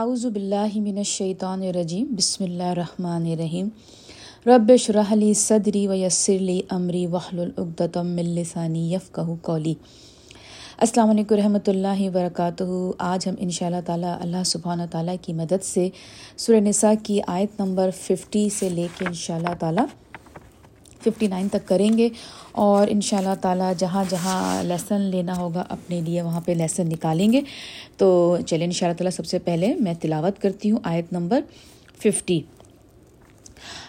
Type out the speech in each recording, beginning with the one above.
اعوذ باللہ من الشیطان الرجیم، بسم اللہ الرحمن الرحیم۔ رب شرح لی صدری و یسر لی امری وحل العقدۃ من لسانی یفقہ قولی۔ السلام علیکم رحمۃ اللہ وبرکاتہ۔ آج ہم ان شاء اللہ تعالیٰ اللہ سبحانہ تعالیٰ کی مدد سے سورہ نساء کی آیت نمبر ففٹی سے لے کے ان شاء اللہ تعالیٰ ففٹی نائن تک کریں گے اور ان شاء اللہ تعالیٰ جہاں جہاں لیسن لینا ہوگا اپنے لیے وہاں پہ لیسن نکالیں گے۔ تو چلیں ان شاء اللہ تعالیٰ سب سے پہلے میں تلاوت کرتی ہوں آیت نمبر ففٹی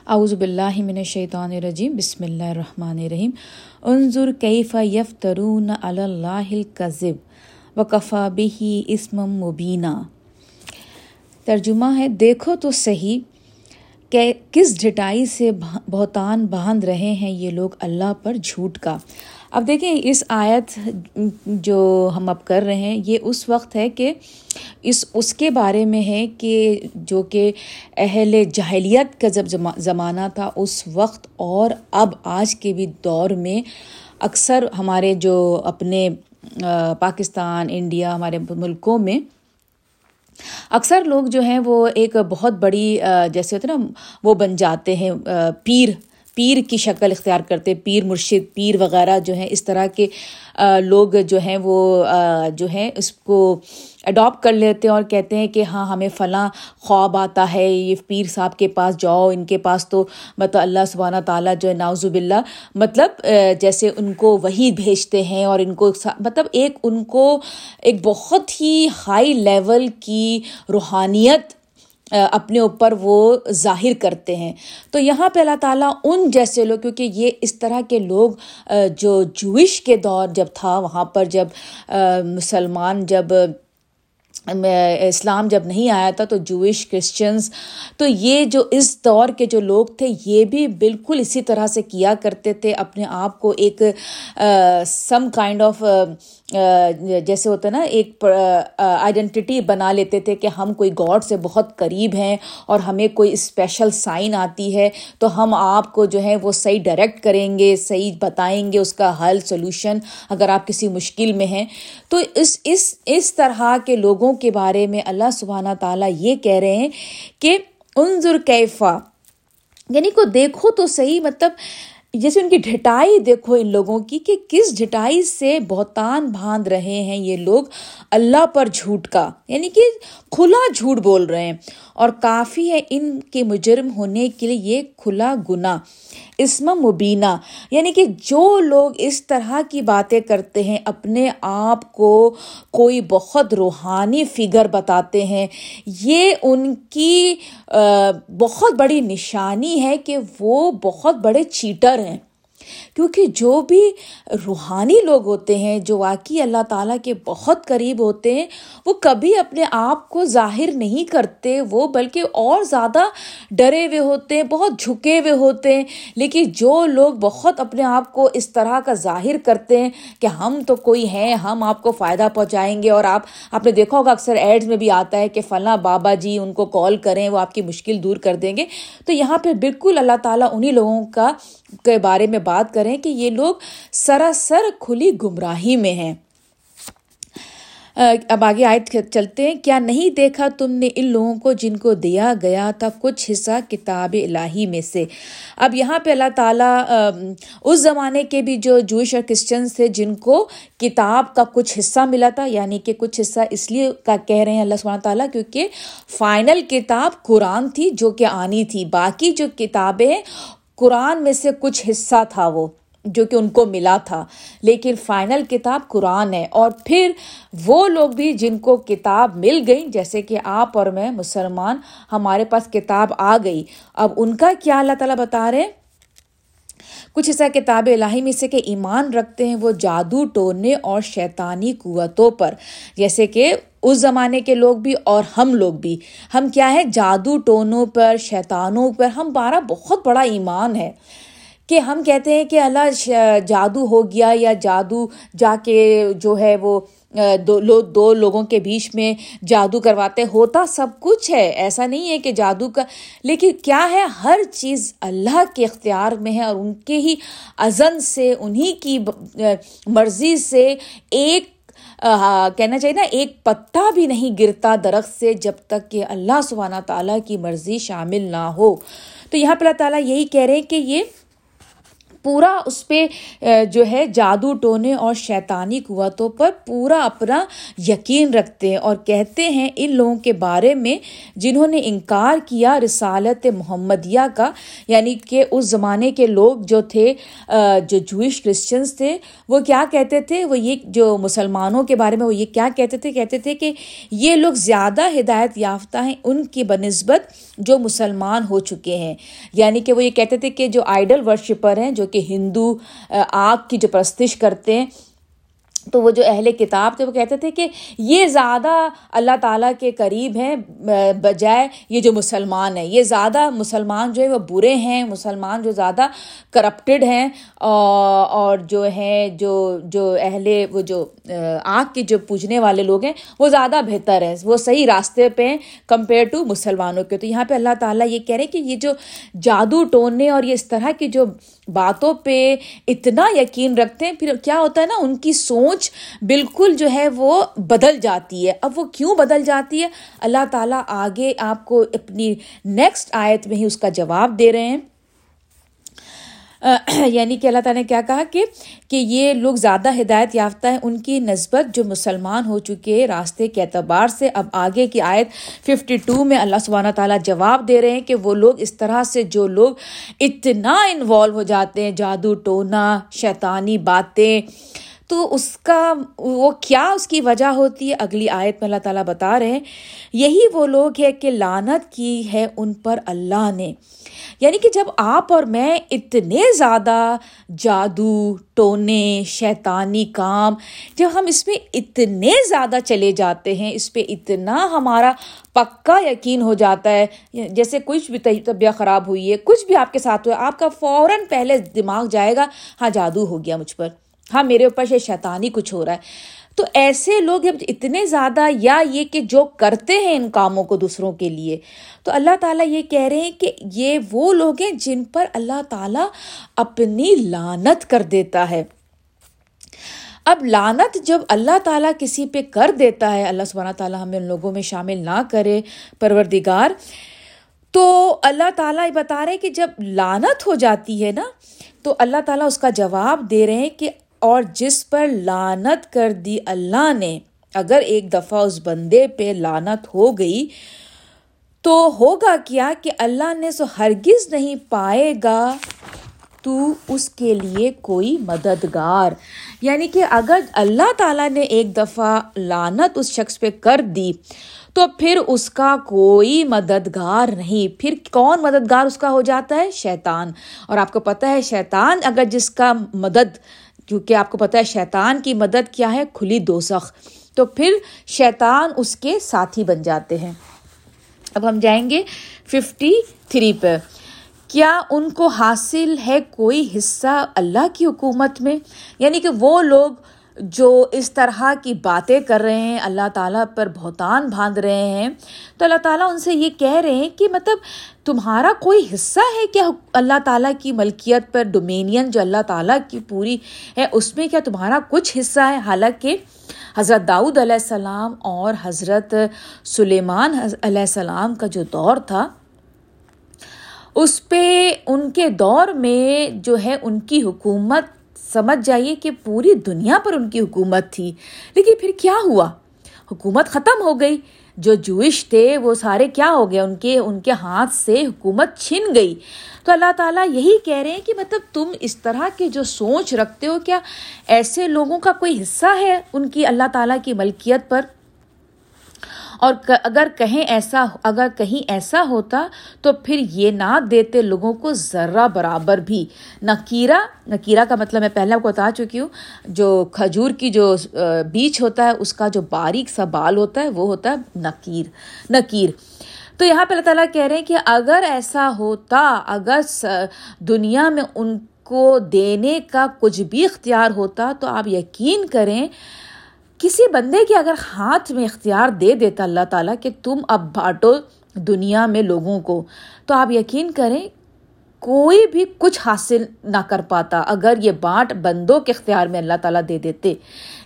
اعوذ باللہ من الشیطان الرجیم۔ بسم اللہ الرحمن الرحیم۔ انظر کیف یفترون علی اللہ الکذب وکفا بہی اسم مبینہ ترجمہ ہے، دیکھو تو صحیح۔ کہ کس ڈھٹائی سے بہتان باندھ رہے ہیں یہ لوگ اللہ پر جھوٹ کا۔ اب دیکھیں اس آیت جو ہم اب کر رہے ہیں، یہ اس وقت ہے کہ اس اس کے بارے میں ہے کہ جو کہ اہل جاہلیت کا جب زمانہ تھا، اس وقت اور اب آج کے بھی دور میں اکثر ہمارے جو اپنے پاکستان، انڈیا، ہمارے ملکوں میں اکثر لوگ جو ہیں وہ ایک بہت بڑی جیسے ہوتے نا، وہ بن جاتے ہیں پیر پیر کی شکل اختیار کرتے، پیر مرشد، پیر وغیرہ جو ہیں، اس طرح کے لوگ جو ہیں وہ جو ہیں، اس کو اڈاپٹ کر لیتے ہیں اور کہتے ہیں کہ ہاں ہمیں فلاں خواب آتا ہے، یہ پیر صاحب کے پاس جاؤ، ان کے پاس تو مطلب اللہ سبحانہ تعالیٰ جو ہے ناوزب اللہ مطلب جیسے ان کو وہی بھیجتے ہیں اور ان کو مطلب ایک ان کو ایک بہت ہی ہائی لیول کی روحانیت اپنے اوپر وہ ظاہر کرتے ہیں۔ تو یہاں پہ اللہ تعالیٰ ان جیسے لوگ، کیونکہ یہ اس طرح کے لوگ جو جوش کے دور جب تھا، وہاں پر جب مسلمان جب اسلام جب نہیں آیا تھا تو جوئش کرسچنس تو یہ جو اس دور کے جو لوگ تھے، یہ بھی بالکل اسی طرح سے کیا کرتے تھے، اپنے آپ کو ایک سم کائنڈ آف جیسے ہوتا ہے نا، ایک آئیڈینٹی بنا لیتے تھے کہ ہم کوئی گاڈ سے بہت قریب ہیں اور ہمیں کوئی اسپیشل سائن آتی ہے، تو ہم آپ کو جو ہے وہ صحیح ڈائریکٹ کریں گے، صحیح بتائیں گے اس کا حل سلوشن اگر آپ کسی مشکل میں ہیں۔ تو اس اس اس طرح کے لوگوں کے بارے میں اللہ سبحانہ تعالیٰ یہ کہہ رہے ہیں کہ انظر کیفا یعنی کو دیکھو تو صحیح مطلب جیسے ان کی ڈھٹائی دیکھو ان لوگوں کی کہ کس ڈھٹائی سے بہتان باندھ رہے ہیں یہ لوگ اللہ پر جھوٹ کا یعنی کہ کھلا جھوٹ بول رہے ہیں۔ اور کافی ہے ان کے مجرم ہونے کے لیے یہ کھلا گناہ اسم مبینہ۔ یعنی کہ جو لوگ اس طرح کی باتیں کرتے ہیں، اپنے آپ کو کوئی بہت روحانی فگر بتاتے ہیں۔ یہ ان کی بہت بڑی نشانی ہے کہ وہ بہت بڑے چیٹر ہیں کیونکہ جو بھی روحانی لوگ ہوتے ہیں، جو واقعی اللہ تعالیٰ کے بہت قریب ہوتے ہیں، وہ کبھی اپنے آپ کو ظاہر نہیں کرتے، وہ بلکہ اور زیادہ ڈرے ہوئے ہوتے ہیں، بہت جھکے ہوئے ہوتے ہیں۔ لیکن جو لوگ بہت اپنے آپ کو اس طرح کا ظاہر کرتے ہیں کہ ہم تو کوئی ہیں، ہم آپ کو فائدہ پہنچائیں گے۔ اور آپ آپ نے دیکھا ہوگا اکثر ایڈز میں بھی آتا ہے کہ فلاں بابا جی ان کو کال کریں، وہ آپ کی مشکل دور کر دیں گے۔ تو یہاں پہ بالکل اللہ تعالیٰ انہیں لوگوں کا، کے بارے میں بات کر کریں کہ یہ لوگ سراسر کھلی گمراہی میں ہیں۔ اب آگے آئے چلتے ہیں، کیا نہیں دیکھا تم نے ان لوگوں کو جن کو دیا گیا تھا کچھ حصہ کتاب الہی میں سے؟ اب یہاں پہ اللہ تعالیٰ اس زمانے کے بھی جو جوش اور کرسچنس تھے جن کو کتاب کا کچھ حصہ ملا تھا یعنی کہ کچھ حصہ اس لیے کا کہہ رہے ہیں اللہ سبحانہ تعالیٰ، کیونکہ فائنل کتاب قرآن تھی جو کہ آنی تھی، باقی جو کتابیں قرآن میں سے کچھ حصہ تھا وہ، جو کہ ان کو ملا تھا۔ لیکن فائنل کتاب قرآن ہے۔ اور پھر وہ لوگ بھی جن کو کتاب مل گئی، جیسے کہ آپ اور میں مسلمان، ہمارے پاس کتاب آ گئی۔ اب ان کا کیا اللہ تعالیٰ بتا رہے ہیں؟ کچھ ایسا کتاب الہی میں سے کہ ایمان رکھتے ہیں وہ جادو ٹونے اور شیطانی قوتوں پر۔ جیسے کہ اس زمانے کے لوگ بھی اور ہم لوگ بھی۔ ہم کیا ہے جادو ٹونوں پر، شیطانوں پر۔ ہم بارہ بہت بڑا ایمان ہے۔ کہ ہم کہتے ہیں کہ اللہ، جادو ہو گیا یا جادو جا کے جو ہے وہ دو لو، دو لوگوں کے بیچ میں جادو کرواتے، ہوتا سب کچھ ہے، ایسا نہیں ہے کہ جادو کا، لیکن کیا ہے، ہر چیز اللہ کے اختیار میں ہے اور ان کے ہی ازن سے انہیں کی مرضی سے ایک کہنا چاہیے نا، ایک پتا بھی نہیں گرتا درخت سے جب تک کہ اللہ سبحانہ تعالیٰ کی مرضی شامل نہ ہو۔ تو یہاں پہ اللہ تعالیٰ یہی کہہ رہے ہیں کہ یہ پورا اس پہ جو ہے جادو ٹونے اور شیطانی قوتوں پر پورا اپنا یقین رکھتے ہیں اور کہتے ہیں ان لوگوں کے بارے میں جنہوں نے انکار کیا رسالت محمدیہ کا۔ یعنی کہ اس زمانے کے لوگ جو تھے جو جوئش کرسچنس تھے، وہ کیا کہتے تھے؟ وہ یہ جو مسلمانوں کے بارے میں وہ یہ کیا کہتے تھے؟ کہتے تھے کہ یہ لوگ زیادہ ہدایت یافتہ ہیں ان کی بنسبت جو مسلمان ہو چکے ہیں۔ یعنی کہ وہ یہ کہتے تھے کہ جو آئیڈل ورشپر ہیں، جو کہ ہندو آگ کی جو پرستش کرتے ہیں تو وہ جو اہل کتاب تھے، وہ کہتے تھے کہ یہ زیادہ اللہ تعالیٰ کے قریب ہیں، بجائے یہ جو مسلمان ہیں۔ یہ زیادہ مسلمان جو ہے وہ برے ہیں، مسلمان جو زیادہ کرپٹڈ ہیں، اور جو ہیں، جو جو اہل، وہ جو، آنکھ کے جو پوجنے والے لوگ ہیں، وہ زیادہ بہتر ہیں۔ وہ صحیح راستے پہ ہیں کمپیئر ٹو مسلمانوں کے۔ تو یہاں پہ اللہ تعالیٰ یہ کہہ رہے ہیں کہ یہ جو جادو ٹونے اور یہ اس طرح کی جو باتوں پہ اتنا یقین رکھتے ہیں، پھر کیا ہوتا ہے نا، ان کی سوچ بالکل جو ہے وہ بدل جاتی ہے۔ اب وہ کیوں بدل جاتی ہے؟ اللہ تعالیٰ آگے آپ کو اپنی نیکسٹ آیت میں ہی اس کا جواب دے رہے ہیں۔ یعنی کہ اللہ تعالیٰ نے کیا کہا کہ کہ یہ لوگ زیادہ ہدایت یافتہ ہیں۔ ان کی نسبت جو مسلمان ہو چکے راستے کے اعتبار سے۔ اب آگے کی آیت ففٹی ٹو میں اللہ سبحانہ تعالیٰ جواب دے رہے ہیں کہ وہ لوگ اس طرح سے جو لوگ اتنا انوالو ہو جاتے ہیں، جادو، ٹونا، شیطانی باتیں تو اس کا وہ کیا اس کی وجہ ہوتی ہے؟ اگلی آیت میں اللہ تعالیٰ بتا رہے ہیں۔ یہی وہ لوگ ہیں کہ لانت کی ہے ان پر اللہ نے۔ یعنی کہ جب آپ اور میں اتنے زیادہ جادو، ٹونے، شیطانی کام، جب ہم اس میں اتنے زیادہ چلے جاتے ہیں، اس پہ اتنا ہمارا پکا یقین ہو جاتا ہے۔ جیسے کچھ بھی طبیعت خراب ہوئی ہے، کچھ بھی آپ کے ساتھ ہوا آپ کا فوراً پہلے دماغ جائے گا ہاں جادو ہو گیا مجھ پر۔ ہاں میرے اوپر سے شیطانی کچھ ہو رہا ہے۔ تو ایسے لوگ جب اتنے زیادہ، یا یہ کہ جو کرتے ہیں ان کاموں کو دوسروں کے لیے، تو اللہ تعالیٰ یہ کہہ رہے ہیں کہ یہ وہ لوگ ہیں جن پر اللہ تعالیٰ اپنی لانت کر دیتا ہے۔ اب لانت جب اللہ تعالیٰ کسی پہ کر دیتا ہے، اللہ سبحانہ تعالیٰ ہمیں ان لوگوں میں شامل نہ کرے، پروردگار، تو اللہ تعالیٰ یہ بتا رہے کہ جب لانت ہو جاتی ہے نا، تو اللہ تعالیٰ اس کا جواب دے رہے ہیں کہ اور جس پر لانت کر دی اللہ نے، اگر ایک دفعہ اس بندے پہ لانت ہو گئی تو ہوگا کیا کہ اللہ نے سو ہرگز نہیں پائے گا؟ تو اس کے لیے کوئی مددگار۔ یعنی کہ اگر اللہ تعالیٰ نے ایک دفعہ لانت اس شخص پہ کر دی تو پھر اس کا کوئی مددگار نہیں۔ پھر کون مددگار اس کا ہو جاتا ہے؟ شیطان۔ اور آپ کو پتہ ہے، شیطان اگر جس کا مدد کیونکہ آپ کو پتہ ہے شیطان کی مدد کیا ہے؟ کھلی دوزخ۔ تو پھر شیطان اس کے ساتھی بن جاتے ہیں۔ اب ہم جائیں گے ففٹی تھری پہ کیا ان کو حاصل ہے کوئی حصہ اللہ کی حکومت میں؟ یعنی کہ وہ لوگ جو اس طرح کی باتیں کر رہے ہیں، اللہ تعالیٰ پر بہتان باندھ رہے ہیں۔ تو اللہ تعالیٰ ان سے یہ کہہ رہے ہیں کہ مطلب تمہارا کوئی حصہ ہے کیا اللہ تعالیٰ کی ملکیت پر ڈومینین جو اللہ تعالیٰ کی پوری ہے، اس میں کیا تمہارا کچھ حصہ ہے؟ حالانکہ حضرت داؤد علیہ السلام اور حضرت سلیمان علیہ السلام کا جو دور تھا، اس پہ ان کے دور میں جو ہے، ان کی حکومت سمجھ جائیے کہ پوری دنیا پر ان کی حکومت تھی۔ لیکن پھر کیا ہوا؟ حکومت ختم ہو گئی۔ جو جوئش تھے، وہ سارے کیا ہو گئے؟ ان کے ان کے ہاتھ سے حکومت چھن گئی۔ تو اللہ تعالیٰ یہی کہہ رہے ہیں کہ مطلب تم اس طرح کے جو سوچ رکھتے ہو، کیا ایسے لوگوں کا کوئی حصہ ہے؟ ان کی اللہ تعالیٰ کی ملکیت پر اور اگر کہیں ایسا اگر کہیں ایسا ہوتا تو پھر یہ نہ دیتے لوگوں کو ذرہ برابر بھی۔ نکیرا نکیرا کا مطلب میں پہلے آپ کو بتا چکی ہوں، جو کھجور کی جو بیچ ہوتا ہے، اس کا جو باریک سا بال ہوتا ہے، وہ ہوتا ہے نکیر نکیر تو یہاں پہ اللہ تعالیٰ کہہ رہے ہیں کہ اگر ایسا ہوتا، اگر دنیا میں ان کو دینے کا کچھ بھی اختیار ہوتا تو آپ یقین کریں کسی بندے کے اگر ہاتھ میں اختیار دے دیتا اللہ تعالیٰ کہ تم اب بانٹو دنیا میں لوگوں کو، تو آپ یقین کریں کوئی بھی کچھ حاصل نہ کر پاتا اگر یہ بانٹ بندوں کے اختیار میں اللہ تعالیٰ دے دیتے۔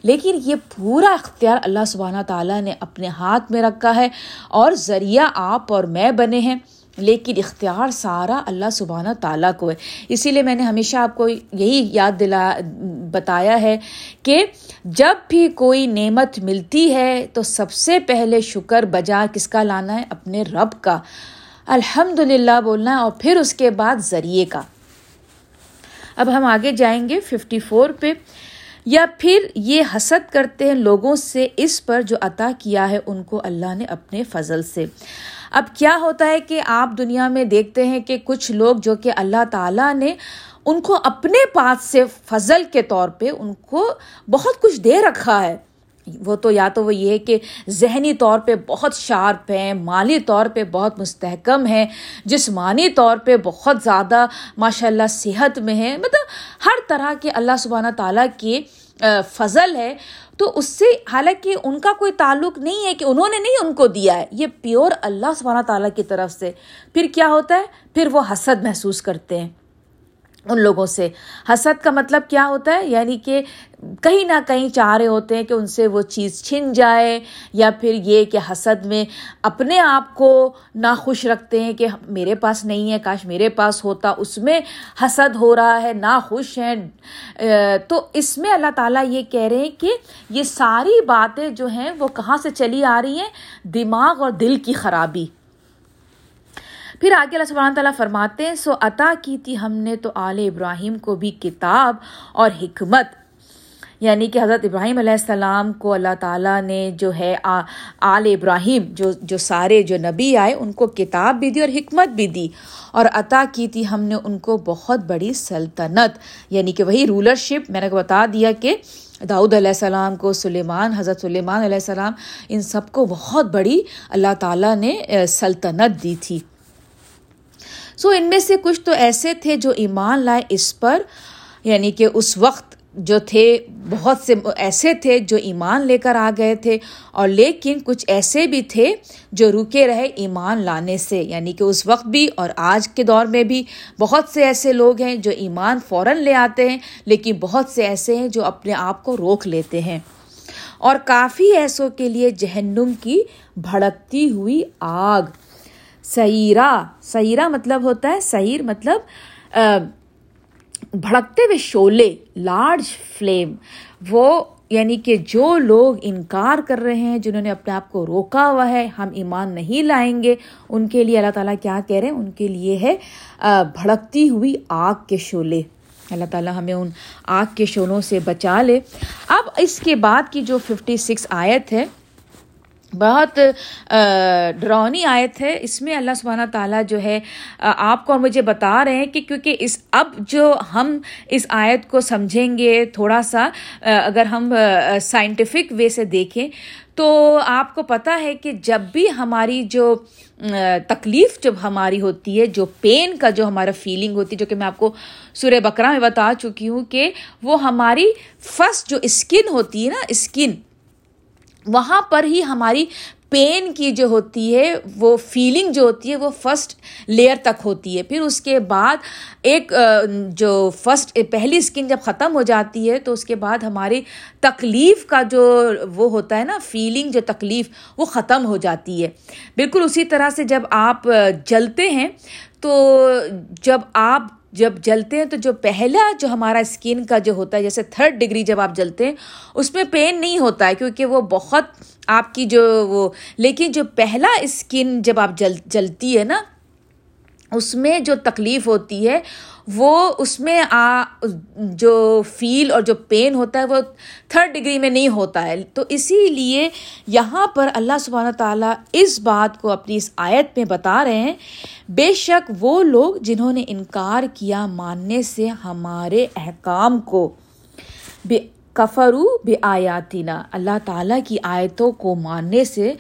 لیکن یہ پورا اختیار اللہ سبحانہ تعالیٰ نے اپنے ہاتھ میں رکھا ہے اور ذریعہ آپ اور میں بنے ہیں۔ لیکن اختیار سارا اللہ سبحانہ تعالیٰ کو ہے۔ اسی لیے میں نے ہمیشہ آپ کو یہی یاد دلا، بتایا ہے کہ جب بھی کوئی نعمت ملتی ہے تو سب سے پہلے شکر بجا کس کا لانا ہے؟ اپنے رب کا۔ الحمد للہ بولنا ہے اور پھر اس کے بعد ذریعے کا۔ اب ہم آگے جائیں گے ففٹی فور پہ۔ یا پھر یہ حسد کرتے ہیں لوگوں سے اس پر جو عطا کیا ہے ان کو اللہ نے اپنے فضل سے۔ اب کیا ہوتا ہے کہ آپ دنیا میں دیکھتے ہیں کہ کچھ لوگ جو کہ اللہ تعالیٰ نے ان کو اپنے پاس سے فضل کے طور پہ ان کو بہت کچھ دے رکھا ہے۔ وہ تو یا تو وہ یہ ہے کہ ذہنی طور پہ بہت شارپ ہیں، مالی طور پہ بہت مستحکم ہیں، جسمانی طور پہ بہت زیادہ ماشاء اللہ صحت میں ہیں۔ مطلب ہر طرح کے اللہ سبحانہ تعالیٰ کے فضل ہے، تو اس سے حالانکہ ان کا کوئی تعلق نہیں ہے کہ انہوں نے نہیں ان کو دیا ہے، یہ پیور اللہ سبحانہ تعالیٰ کی طرف سے۔ پھر کیا ہوتا ہے؟ پھر وہ حسد محسوس کرتے ہیں۔ ان لوگوں سے۔ حسد کا مطلب کیا ہوتا ہے؟ یعنی کہ کہیں نہ کہیں چاہ رہے ہوتے ہیں کہ ان سے وہ چیز چھن جائے، یا پھر یہ کہ حسد میں اپنے آپ کو ناخوش رکھتے ہیں کہ میرے پاس نہیں ہے، کاش میرے پاس ہوتا، اس میں حسد ہو رہا ہے، ناخوش ہیں۔ تو اس میں اللہ تعالیٰ یہ کہہ رہے ہیں کہ یہ ساری باتیں جو ہیں وہ کہاں سے چلی آ رہی ہیں؟ دماغ اور دل کی خرابی۔ پھر آگے اللہ سبحانہ تعالیٰ فرماتے ہیں، سو عطا کی تھی ہم نے تو آل ابراہیم کو بھی کتاب اور حکمت. یعنی کہ حضرت ابراہیم علیہ السلام کو اللہ تعالیٰ نے جو ہے آل ابراہیم، جو جو سارے جو نبی آئے، ان کو کتاب بھی دی اور حکمت بھی دی۔ اور عطا کی تھی ہم نے ان کو بہت بڑی سلطنت یعنی کہ وہی رولرشپ میں نے بتا دیا کہ داؤد علیہ السلام کو، سلیمان، حضرت سلیمان علیہ السلام، ان سب کو بہت بڑی اللہ تعالیٰ نے سلطنت دی تھی۔ سو ان میں سے کچھ تو ایسے تھے جو ایمان لائے اس پر یعنی کہ اس وقت جو تھے، بہت سے ایسے تھے جو ایمان لے کر آ گئے تھے، اور لیکن کچھ ایسے بھی تھے جو رکے رہے ایمان لانے سے یعنی کہ اس وقت بھی اور آج کے دور میں بھی بہت سے ایسے لوگ ہیں جو ایمان فوراً لے آتے ہیں، لیکن بہت سے ایسے ہیں جو اپنے آپ کو روک لیتے ہیں۔ اور کافی ایسوں کے لیے جہنم کی بھڑکتی ہوئی آگ سیرا سیرا مطلب ہوتا ہے، سعیر مطلب بھڑکتے ہوئے شولے لارج فلیم وہ یعنی کہ جو لوگ انکار کر رہے ہیں، جنہوں نے اپنے آپ کو روکا ہوا ہے، ہم ایمان نہیں لائیں گے، ان کے لیے اللہ تعالیٰ کیا کہہ رہے ہیں؟ ان کے لیے ہے بھڑکتی ہوئی آگ کے شولے اللہ تعالیٰ ہمیں ان آگ کے شولوں سے بچا لے۔ اب اس کے بعد کی جو ففٹی سکس آیت ہے بہت ڈرونی آیت ہے۔ اس میں اللہ سبحانہ تعالیٰ جو ہے آپ کو مجھے بتا رہے ہیں کہ کیونکہ اس اب جو ہم اس آیت کو سمجھیں گے تھوڑا سا اگر ہم سائنٹیفک وے سے دیکھیں، تو آپ کو پتہ ہے کہ جب بھی ہماری جو تکلیف جب ہماری ہوتی ہے، جو پین کا جو ہمارا فیلنگ ہوتی ہے، جو کہ میں آپ کو سورہ بکرا میں بتا چکی ہوں کہ وہ ہماری فسٹ جو اسکن ہوتی ہے نا اسکن وہاں پر ہی ہماری پین کی جو ہوتی ہے، وہ فیلنگ جو ہوتی ہے، وہ فرسٹ لیئر تک ہوتی ہے۔ پھر اس کے بعد ایک جو فرسٹ پہلی اسکن جب ختم ہو جاتی ہے، تو اس کے بعد ہماری تکلیف کا جو وہ ہوتا ہے نا فیلنگ جو تکلیف، وہ ختم ہو جاتی ہے۔ بالکل اسی طرح سے جب آپ جلتے ہیں تو جب آپ جب جلتے ہیں تو جو پہلا جو ہمارا اسکن کا جو ہوتا ہے، جیسے تھرڈ ڈگری جب آپ جلتے ہیں، اس میں پین نہیں ہوتا ہے کیونکہ وہ بہت آپ کی جو وہ، لیکن جو پہلا اسکن جب آپ جل جلتی ہے نا اس میں جو تکلیف ہوتی ہے، وہ اس میں آ، جو فیل اور جو پین ہوتا ہے، وہ تھرڈ ڈگری میں نہیں ہوتا ہے۔ تو اسی لیے یہاں پر اللہ سبحانہ تعالیٰ اس بات کو اپنی اس آیت میں بتا رہے ہیں۔ بے شک وہ لوگ جنہوں نے انکار کیا ماننے سے ہمارے احکام کو۔ بے کفرو بے آیاتینہ اللہ تعالیٰ کی آیتوں کو ماننے سے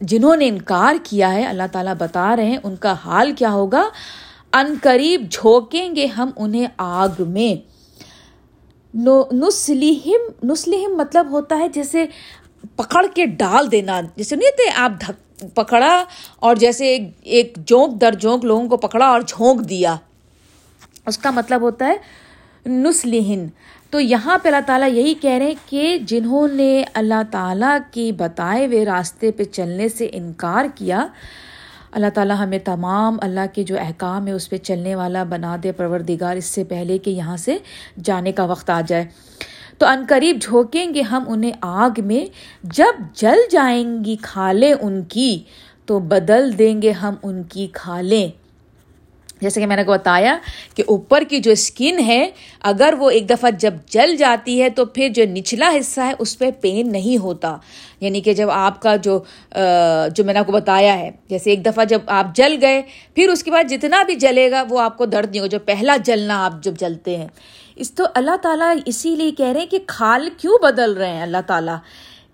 جنہوں نے انکار کیا ہے، اللہ تعالیٰ بتا رہے ہیں، ان کا حال کیا ہوگا؟ ان قریب جھونکیں گے ہم انہیں آگ میں۔ نسلیم نسلیم مطلب ہوتا ہے جیسے پکڑ کے ڈال دینا۔ جیسے نہیں تھے آپ دھک، پکڑا اور جیسے ایک جونک در جونک لوگوں کو پکڑا اور جھونک دیا۔ اس کا مطلب ہوتا ہے نسلہن تو یہاں پہ اللہ تعالیٰ یہی کہہ رہے ہیں کہ جنہوں نے اللہ تعالیٰ کی بتائے ہوئے راستے پہ چلنے سے انکار کیا، اللہ تعالیٰ ہمیں تمام اللہ کے جو احکام ہے اس پہ چلنے والا بنا دے پروردگار اس سے پہلے کہ یہاں سے جانے کا وقت آ جائے۔ تو ان قریب جھونکیں گے ہم انہیں آگ میں، جب جل جائیں گی کھالیں ان کی، تو بدل دیں گے ہم ان کی کھالیں۔ جیسے کہ میں نے کو بتایا کہ اوپر کی جو اسکن ہے، اگر وہ ایک دفعہ جب جل جاتی ہے تو پھر جو نچلا حصہ ہے، اس پہ پین نہیں ہوتا۔ یعنی کہ جب آپ کا جو جو میں نے آپ کو بتایا ہے، جیسے ایک دفعہ جب آپ جل گئے، پھر اس کے بعد جتنا بھی جلے گا، وہ آپ کو درد نہیں ہوگا۔ جو پہلا جلنا آپ جب جلتے ہیں۔ اس تو اللہ تعالیٰ اسی لیے کہہ رہے ہیں کہ کھال کیوں بدل رہے ہیں اللہ تعالیٰ؟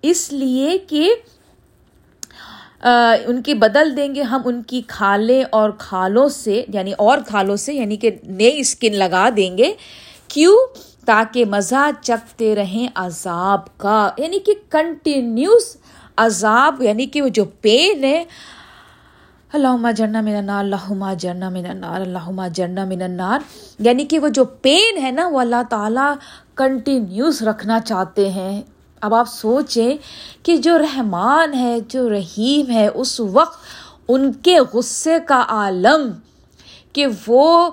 اس لیے کہ ان کی بدل دیں گے، ہم ان کی کھالیں اور کھالوں سے یعنی اور کھالوں سے یعنی کہ نئی اسکن لگا دیں گے۔ کیوں؟ تاکہ مزہ چکتے رہیں عذاب کا۔ یعنی کہ کنٹینیوس عذاب یعنی کہ وہ جو پین ہے۔ اللہ جرنا من النار اللہ جرنا من النار اللہ جرنا من النار۔ یعنی کہ وہ جو پین ہے نا، وہ اللہ تعالیٰ کنٹینیوس رکھنا چاہتے ہیں۔ اب آپ سوچیں کہ جو رحمان ہے، جو رحیم ہے، اس وقت ان کے غصے کا عالم کہ وہ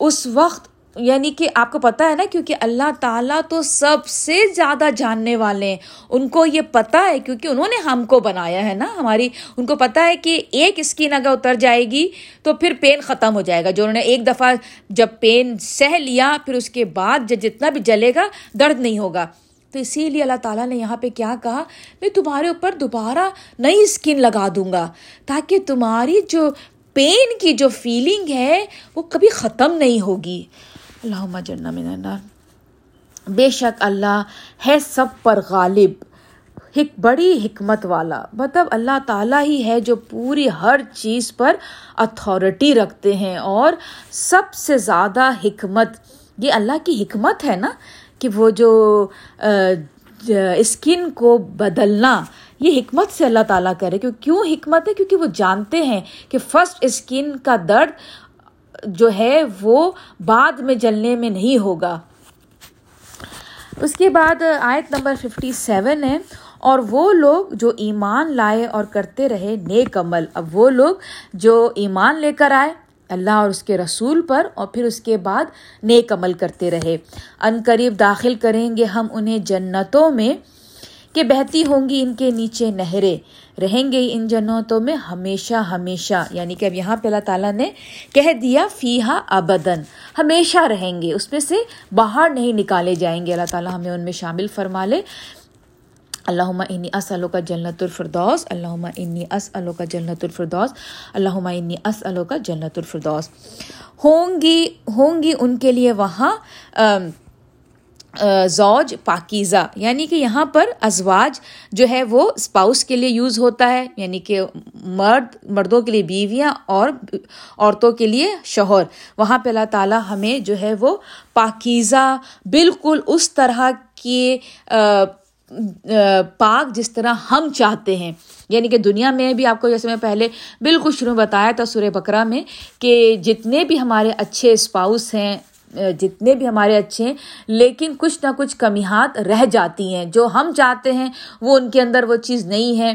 اس وقت یعنی کہ آپ کو پتہ ہے نا، کیونکہ اللہ تعالیٰ تو سب سے زیادہ جاننے والے ہیں۔ ان کو یہ پتہ ہے کیونکہ انہوں نے ہم کو بنایا ہے نا۔ ہماری، ان کو پتہ ہے کہ ایک اسکن اگر اتر جائے گی تو پھر پین ختم ہو جائے گا۔ جو انہوں نے ایک دفعہ جب پین سہ لیا، پھر اس کے بعد جب جتنا بھی جلے گا، درد نہیں ہوگا۔ تو اسی لیے اللہ تعالیٰ نے یہاں پہ کیا کہا؟ میں تمہارے اوپر دوبارہ نئی اسکن لگا دوں گا، تاکہ تمہاری جو پین کی جو فیلنگ ہے، وہ کبھی ختم نہیں ہوگی۔ اللہ من بے شک اللہ ہے سب پر غالب، ایک بڑی حکمت والا۔ مطلب اللہ تعالیٰ ہی ہے جو پوری ہر چیز پر اتھارٹی رکھتے ہیں اور سب سے زیادہ حکمت۔ یہ اللہ کی حکمت ہے نا؟ کہ وہ جو اسکن کو بدلنا، یہ حکمت سے اللہ تعالیٰ کرے۔ کہ کیوں حکمت ہے؟ کیونکہ وہ جانتے ہیں کہ فرسٹ اسکن کا درد جو ہے وہ بعد میں جلنے میں نہیں ہوگا۔ اس کے بعد آیت نمبر ففٹی سیون ہے، اور وہ لوگ جو ایمان لائے اور کرتے رہے نیک عمل۔ اب وہ لوگ جو ایمان لے کر آئے اللہ اور اس کے رسول پر اور پھر اس کے بعد نیک عمل کرتے رہے۔ ان قریب داخل کریں گے ہم انہیں جنتوں میں کہ بہتی ہوں گی ان کے نیچے نہریں۔ رہیں گے ان جنتوں میں ہمیشہ ہمیشہ۔ یعنی کہ اب یہاں پہ اللہ تعالیٰ نے کہہ دیا فیحا ابدن ہمیشہ رہیں گے۔ اس میں سے باہر نہیں نکالے جائیں گے۔ اللہ تعالیٰ ہمیں ان میں شامل فرما لے۔ اللہ انی اسلو کا جنت الفردوس اللہ انی اسلو کا جنت الفردوس اللہ انی اسلو کا جنت الفردوس ہوں گی ہوں گی ان کے لیے وہاں زوج پاکیزہ یعنی کہ یہاں پر ازواج جو ہے وہ اسپاؤس کے لیے یوز ہوتا ہے یعنی کہ مرد مردوں کے لیے بیویاں اور عورتوں کے لیے شوہر وہاں پہ اللہ تعالیٰ ہمیں جو ہے وہ پاکیزہ بالکل اس طرح کے پاک جس طرح ہم چاہتے ہیں۔ یعنی کہ دنیا میں بھی آپ کو جیسے میں پہلے بالکل شروع بتایا تھا سورہ بکرا میں کہ جتنے بھی ہمارے اچھے اسپاؤس ہیں جتنے بھی ہمارے اچھے ہیں، لیکن کچھ نہ کچھ کمیات رہ جاتی ہیں۔ جو ہم چاہتے ہیں، وہ ان کے اندر وہ چیز نہیں ہے۔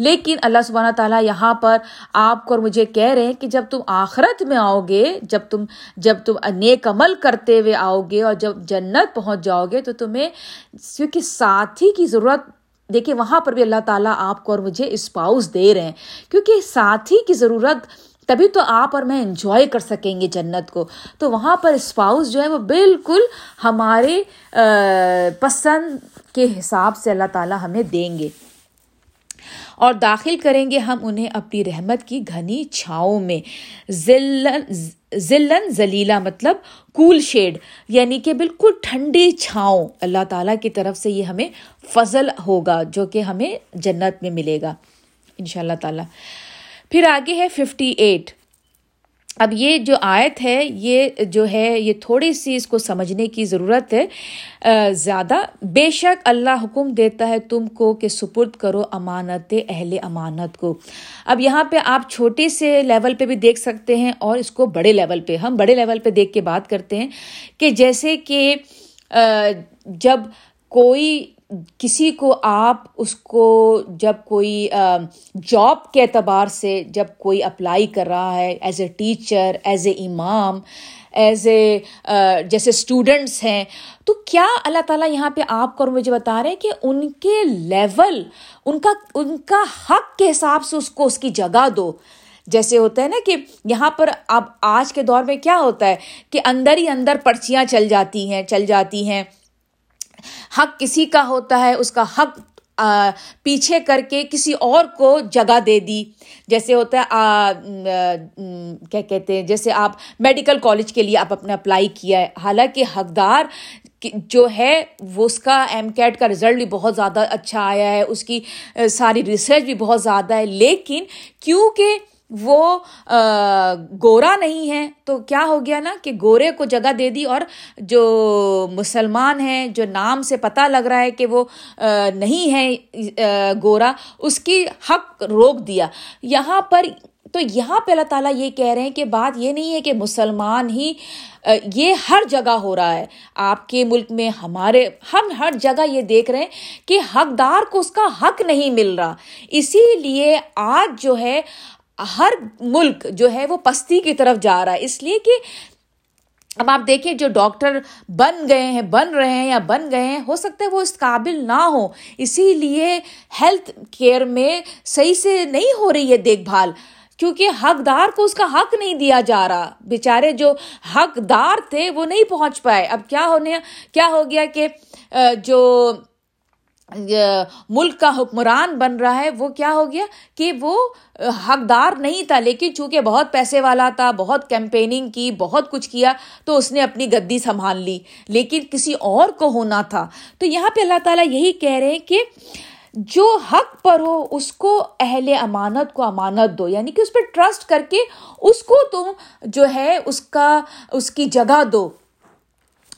لیکن اللہ سبحانہ تعالیٰ یہاں پر آپ کو اور مجھے کہہ رہے ہیں کہ جب تم آخرت میں آؤ گے، جب تم جب تم نیک عمل کرتے ہوئے آؤ گے اور جب جنت پہنچ جاؤ گے، تو تمہیں کیونکہ ساتھی کی ضرورت دیکھیے وہاں پر بھی اللہ تعالیٰ آپ کو اور مجھے اسپاؤس دے رہے ہیں۔ کیونکہ ساتھی کی ضرورت، تبھی تو آپ اور میں انجوائے کر سکیں گے جنت کو۔ تو وہاں پر اسپاؤس جو ہے وہ بالکل ہمارے پسند کے حساب سے اللہ تعالیٰ ہمیں دیں گے۔ اور داخل کریں گے ہم انہیں اپنی رحمت کی گھنی چھاؤں میں۔ ذلن ذلیلہ مطلب کول شیڈ یعنی کہ بالکل ٹھنڈی چھاؤں۔ اللہ تعالیٰ کی طرف سے یہ ہمیں فضل ہوگا جو کہ ہمیں جنت میں ملے گا۔ ان شاء اللہ تعالیٰ۔ پھر آگے ہے ففٹی ایٹ اب یہ جو آیت ہے، یہ جو ہے، یہ تھوڑی سی اس کو سمجھنے کی ضرورت ہے۔ زیادہ، بے شک اللہ حکم دیتا ہے تم کو کہ سپرد کرو امانت، اہل امانت کو۔ اب یہاں پہ آپ چھوٹے سے لیول پہ بھی دیکھ سکتے ہیں اور اس کو بڑے لیول پہ، ہم بڑے لیول پہ دیکھ کے بات کرتے ہیں کہ جیسے کہ جب کوئی کسی کو آپ اس کو جب کوئی جاب کے اعتبار سے جب کوئی اپلائی کر رہا ہے as a teacher as a امام ایز اے جیسے اسٹوڈنٹس ہیں، تو کیا اللہ تعالیٰ یہاں پہ آپ کو مجھے بتا رہے ہیں کہ ان کے لیول ان کا ان کا حق کے حساب سے اس کو اس کی جگہ دو۔ جیسے ہوتا ہے نا کہ یہاں پر اب آج کے دور میں کیا ہوتا ہے کہ اندر ہی اندر پرچیاں چل جاتی ہیں، چل جاتی ہیں۔ حق کسی کا ہوتا ہے، اس کا حق پیچھے کر کے کسی اور کو جگہ دے دی۔ جیسے ہوتا ہے کیا کہتے ہیں، جیسے آپ میڈیکل کالج کے لیے آپ اپنا اپلائی کیا ہے۔ حالانکہ حقدار جو ہے، وہ اس کا ایم کیٹ کا رزلٹ بھی بہت زیادہ اچھا آیا ہے۔ اس کی ساری ریسرچ بھی بہت زیادہ ہے۔ لیکن کیونکہ وہ گورا نہیں ہے۔ تو کیا ہو گیا نا کہ گورے کو جگہ دے دی اور جو مسلمان ہیں، جو نام سے پتہ لگ رہا ہے کہ وہ نہیں ہے گورا، اس کی حق روک دیا۔ یہاں پر، تو یہاں پہ اللہ تعالیٰ یہ کہہ رہے ہیں کہ بات یہ نہیں ہے کہ مسلمان ہی یہ ہر جگہ ہو رہا ہے۔ آپ کے ملک میں ہمارے، ہم ہر جگہ یہ دیکھ رہے ہیں کہ حقدار کو اس کا حق نہیں مل رہا۔ اسی لیے آج جو ہے ہر ملک جو ہے وہ پستی کی طرف جا رہا ہے۔ اس لیے کہ اب آپ دیکھیں جو ڈاکٹر بن گئے ہیں، بن رہے ہیں یا بن گئے ہیں، ہو سکتا ہے وہ اس قابل نہ ہو اسی لیے ہیلتھ کیئر میں صحیح سے نہیں ہو رہی ہے دیکھ بھال۔ کیونکہ حقدار کو اس کا حق نہیں دیا جا رہا۔ بیچارے جو حقدار تھے وہ نہیں پہنچ پائے۔ اب کیا ہونے، کیا ہو گیا کہ جو ملک کا حکمران بن رہا ہے، وہ کیا ہو گیا کہ وہ حقدار نہیں تھا، لیکن چونکہ بہت پیسے والا تھا، بہت کیمپیننگ کی، بہت کچھ کیا، تو اس نے اپنی گدی سنبھال لی۔ لیکن کسی اور کو ہونا تھا۔ تو یہاں پہ اللہ تعالیٰ یہی کہہ رہے ہیں کہ جو حق پر ہو، اس کو اہل امانت کو امانت دو۔ یعنی کہ اس پہ ٹرسٹ کر کے اس کو تم جو ہے، اس کا، اس کی جگہ دو۔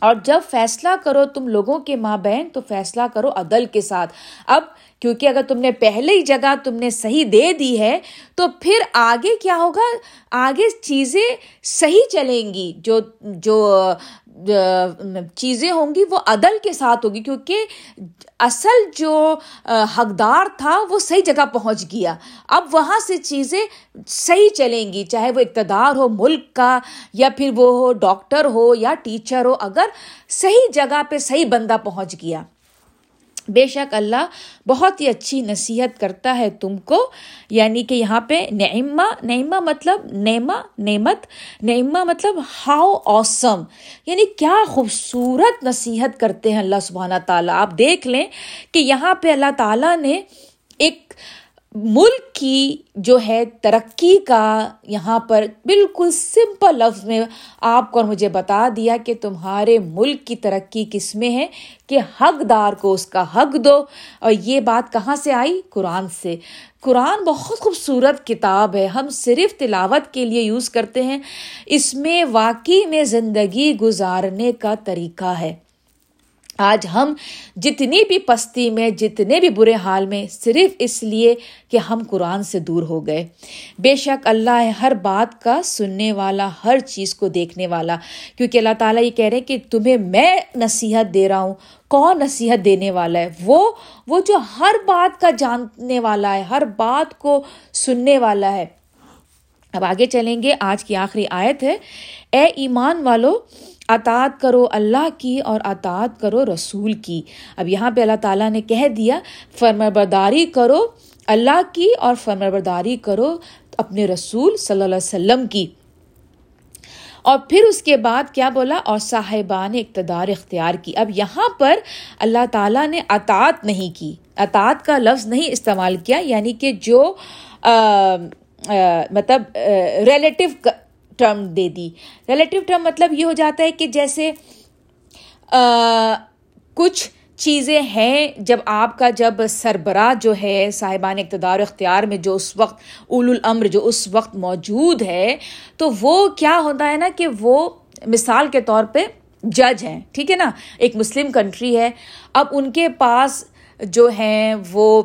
اور جب فیصلہ کرو تم لوگوں کے ماں بہن، تو فیصلہ کرو عدل کے ساتھ۔ اب کیونکہ اگر تم نے پہلے ہی جگہ تم نے صحیح دے دی ہے، تو پھر آگے کیا ہوگا؟ آگے چیزیں صحیح چلیں گی جو جو چیزیں ہوں گی، وہ عدل کے ساتھ ہوگی، کیونکہ اصل جو حقدار تھا، وہ صحیح جگہ پہنچ گیا۔ اب وہاں سے چیزیں صحیح چلیں گی، چاہے وہ اقتدار ہو ملک کا، یا پھر وہ ہو ڈاکٹر ہو یا ٹیچر ہو، اگر صحیح جگہ پہ صحیح بندہ پہنچ گیا۔ بے شک اللہ بہت ہی اچھی نصیحت کرتا ہے تم کو یعنی کہ یہاں پہ نعمہ نعمہ مطلب نعمہ، نعمت، نعمہ مطلب ہاؤ اوسم یعنی کیا خوبصورت نصیحت کرتے ہیں اللہ سبحانہ تعالیٰ۔ آپ دیکھ لیں کہ یہاں پہ اللہ تعالیٰ نے ایک ملک کی جو ہے ترقی کا یہاں پر بالکل سمپل لفظ میں آپ کو اور مجھے بتا دیا کہ تمہارے ملک کی ترقی کس میں ہے کہ حقدار کو اس کا حق دو اور یہ بات کہاں سے آئی؟ قرآن سے۔ قرآن بہت خوبصورت کتاب ہے۔ ہم صرف تلاوت کے لیے یوز کرتے ہیں۔ اس میں واقعی میں زندگی گزارنے کا طریقہ ہے۔ آج ہم جتنی بھی پستی میں، جتنے بھی برے حال میں، صرف اس لیے کہ ہم قرآن سے دور ہو گئے۔ بے شک اللہ ہے ہر بات کا سننے والا، ہر چیز کو دیکھنے والا۔ کیونکہ اللہ تعالیٰ یہ کہہ رہے کہ تمہیں میں نصیحت دے رہا ہوں۔ کون نصیحت دینے والا ہے؟ وہ وہ جو ہر بات کا جاننے والا ہے، ہر بات کو سننے والا ہے۔ اب آگے چلیں گے۔ آج کی آخری آیت ہے۔ اے ایمان والو اطاعت کرو اللہ کی اور اطاعت کرو رسول کی۔ اب یہاں پہ اللہ تعالیٰ نے کہہ دیا فرم برداری کرو اللہ کی اور فرم برداری کرو اپنے رسول صلی اللہ علیہ وسلم کی۔ اور پھر اس کے بعد کیا بولا؟ اور صاحبان اقتدار اختیار کی۔ اب یہاں پر اللہ تعالیٰ نے اطاعت نہیں کی۔ اطاعت کا لفظ نہیں استعمال کیا یعنی کہ جو آ, آ, مطلب ریلیٹو ٹرم دے دی۔ ریلیٹو ٹرم مطلب یہ ہو جاتا ہے کہ جیسے کچھ چیزیں ہیں جب آپ کا جب سربراہ جو ہے، صاحبان اقتدار اختیار میں جو اس وقت اول الامر جو اس وقت موجود ہے، تو وہ کیا ہوتا ہے نا کہ وہ مثال کے طور پہ جج ہیں۔ ٹھیک ہے نا؟ ایک مسلم کنٹری ہے۔ اب ان کے پاس جو ہیں وہ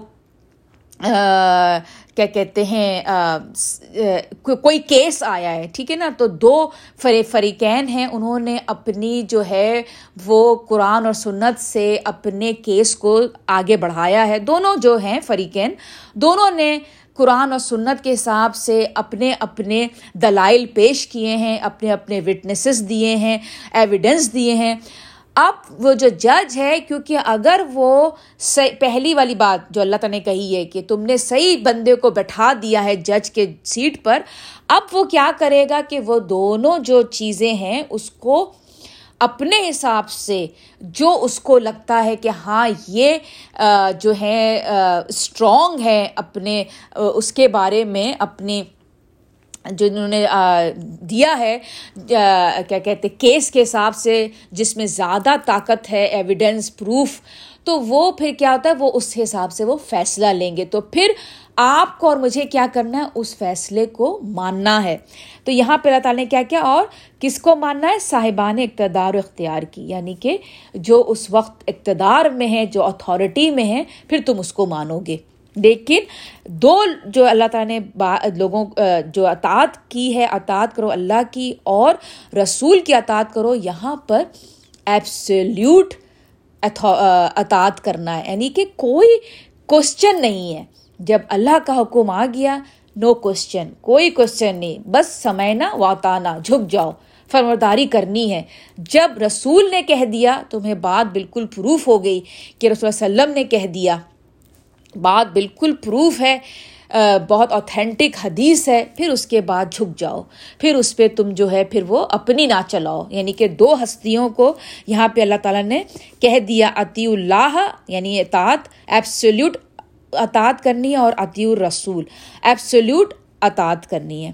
کیا کہتے ہیں کوئی کیس آیا ہے، ٹھیک ہے نا؟ تو دو فریقین ہیں، انہوں نے اپنی جو ہے وہ قرآن اور سنت سے اپنے کیس کو آگے بڑھایا ہے۔ دونوں جو ہیں فریقین، دونوں نے قرآن اور سنت کے حساب سے اپنے اپنے دلائل پیش کیے ہیں، اپنے اپنے وٹنسز دیے ہیں ایویڈنس دیے ہیں۔ اب وہ جو جج ہے، کیونکہ اگر وہ پہلی والی بات جو اللہ تعالیٰ نے کہی ہے کہ تم نے صحیح بندے کو بٹھا دیا ہے جج کے سیٹ پر، اب وہ کیا کرے گا کہ وہ دونوں جو چیزیں ہیں اس کو اپنے حساب سے، جو اس کو لگتا ہے کہ ہاں یہ جو ہے اسٹرانگ ہے اپنے اس کے بارے میں اپنی جو انہوں نے دیا ہے کیا کہتے کیس کے حساب سے جس میں زیادہ طاقت ہے ایویڈنس پروف تو وہ پھر کیا ہوتا ہے، وہ اس حساب سے وہ فیصلہ لیں گے۔ تو پھر آپ کو اور مجھے کیا کرنا ہے، اس فیصلے کو ماننا ہے۔ تو یہاں پہ اللہ تعالیٰ نے کیا کیا، اور کس کو ماننا ہے؟ صاحبان اقتدار و اختیار کی۔ یعنی کہ جو اس وقت اقتدار میں ہے، جو اتھارٹی میں ہے، پھر تم اس کو مانو گے۔ لیکن دو جو اللہ تعالیٰ نے لوگوں جو اطاعت کی ہے، اطاعت کرو اللہ کی اور رسول کی اطاعت کرو، یہاں پر ایپسلیوٹ اطاعت کرنا ہے۔ یعنی کہ کوئی کوشچن نہیں ہے۔ جب اللہ کا حکم آ گیا نو کوشچن کوئی کوشچن نہیں۔ بس سمعنا واتانا جھک جاؤ۔ فرمرداری کرنی ہے۔ جب رسول نے کہہ دیا، تمہیں بات بالکل پروف ہو گئی کہ رسول اللہ علیہ وسلم نے کہہ دیا۔ بات بالکل پروف ہے بہت اوتھینٹک حدیث ہے، پھر اس کے بعد جھک جاؤ۔ پھر اس پہ تم جو ہے، پھر وہ اپنی نہ چلاؤ۔ یعنی کہ دو ہستیوں کو یہاں پہ اللہ تعالیٰ نے کہہ دیا عطی اللہ یعنی اطاعت ایپسلیوٹ اطاعت کرنی ہے اور عطی الرسول ایپسلیوٹ اطاعت کرنی ہے۔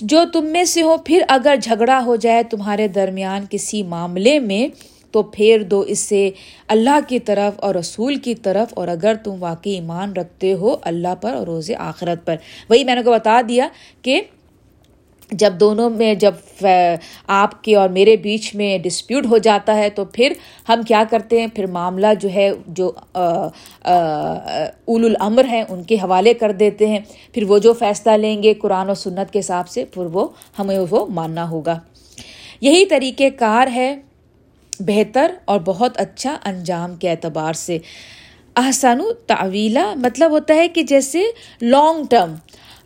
جو تم میں سے ہو، پھر اگر جھگڑا ہو جائے تمہارے درمیان کسی معاملے میں تو پھیر دو اس سے اللہ کی طرف اور رسول کی طرف، اور اگر تم واقعی ایمان رکھتے ہو اللہ پر اور روز آخرت پر۔ وہی میں نے کو بتا دیا کہ جب دونوں میں، جب آپ کے اور میرے بیچ میں ڈسپیوٹ ہو جاتا ہے تو پھر ہم کیا کرتے ہیں؟ پھر معاملہ جو ہے، جو اول العمر ہیں، ان کے حوالے کر دیتے ہیں۔ پھر وہ جو فیصلہ لیں گے قرآن و سنت کے حساب سے، پھر وہ ہمیں وہ ماننا ہوگا۔ یہی طریقہ کار ہے۔ بہتر اور بہت اچھا انجام کے اعتبار سے۔ احسن تعویلا مطلب ہوتا ہے کہ جیسے لانگ ٹرم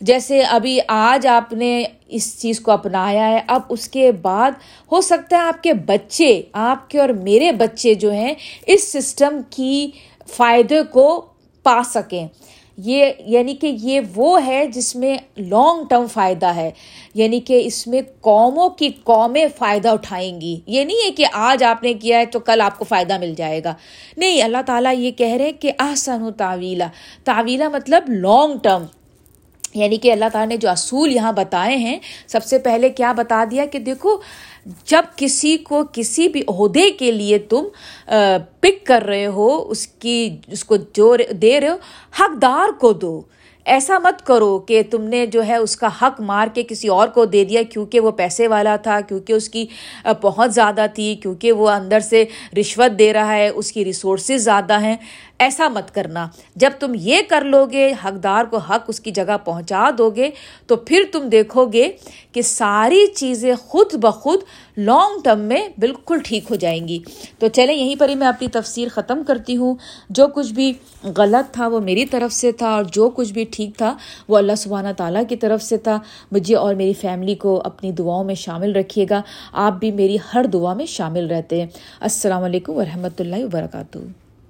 جیسے ابھی آج آپ نے اس چیز کو اپنایا ہے، اب اس کے بعد ہو سکتا ہے آپ کے بچے، آپ کے اور میرے بچے جو ہیں، اس سسٹم کی فائدے کو پا سکیں۔ یہ یعنی کہ یہ وہ ہے جس میں لانگ ٹرم فائدہ ہے یعنی کہ اس میں قوموں کی قومیں فائدہ اٹھائیں گی۔ یہ نہیں ہے کہ آج آپ نے کیا ہے تو کل آپ کو فائدہ مل جائے گا۔ نہیں، اللہ تعالیٰ یہ کہہ رہے کہ احسن و تعویلہ تعویلہ مطلب لانگ ٹرم یعنی کہ اللہ تعالیٰ نے جو اصول یہاں بتائے ہیں، سب سے پہلے کیا بتا دیا کہ دیکھو، جب کسی کو کسی بھی عہدے کے لیے تم پک کر رہے ہو، اس کی، اس کو جو دے رہے ہو، حقدار کو دو۔ ایسا مت کرو کہ تم نے جو ہے اس کا حق مار کے کسی اور کو دے دیا، کیونکہ وہ پیسے والا تھا، کیونکہ اس کی بہت زیادہ تھی، کیونکہ وہ اندر سے رشوت دے رہا ہے، اس کی ریسورسز زیادہ ہیں۔ ایسا مت کرنا۔ جب تم یہ کر لو گے حقدار کو حق اس کی جگہ پہنچا دو گے تو پھر تم دیکھو گے کہ ساری چیزیں خود بخود لانگ ٹرم میں بالکل ٹھیک ہو جائیں گی۔ تو چلیں، یہیں پر ہی میں اپنی تفسیر ختم کرتی ہوں۔ جو کچھ بھی غلط تھا وہ میری طرف سے تھا، اور جو کچھ بھی ٹھیک تھا وہ اللہ سبحانہ تعالیٰ کی طرف سے تھا۔ مجھے اور میری فیملی کو اپنی دعاؤں میں شامل رکھیے گا۔ آپ بھی میری ہر دعا میں شامل رہتے ہیں۔ السلام علیکم ورحمۃ اللہ وبرکاتہ۔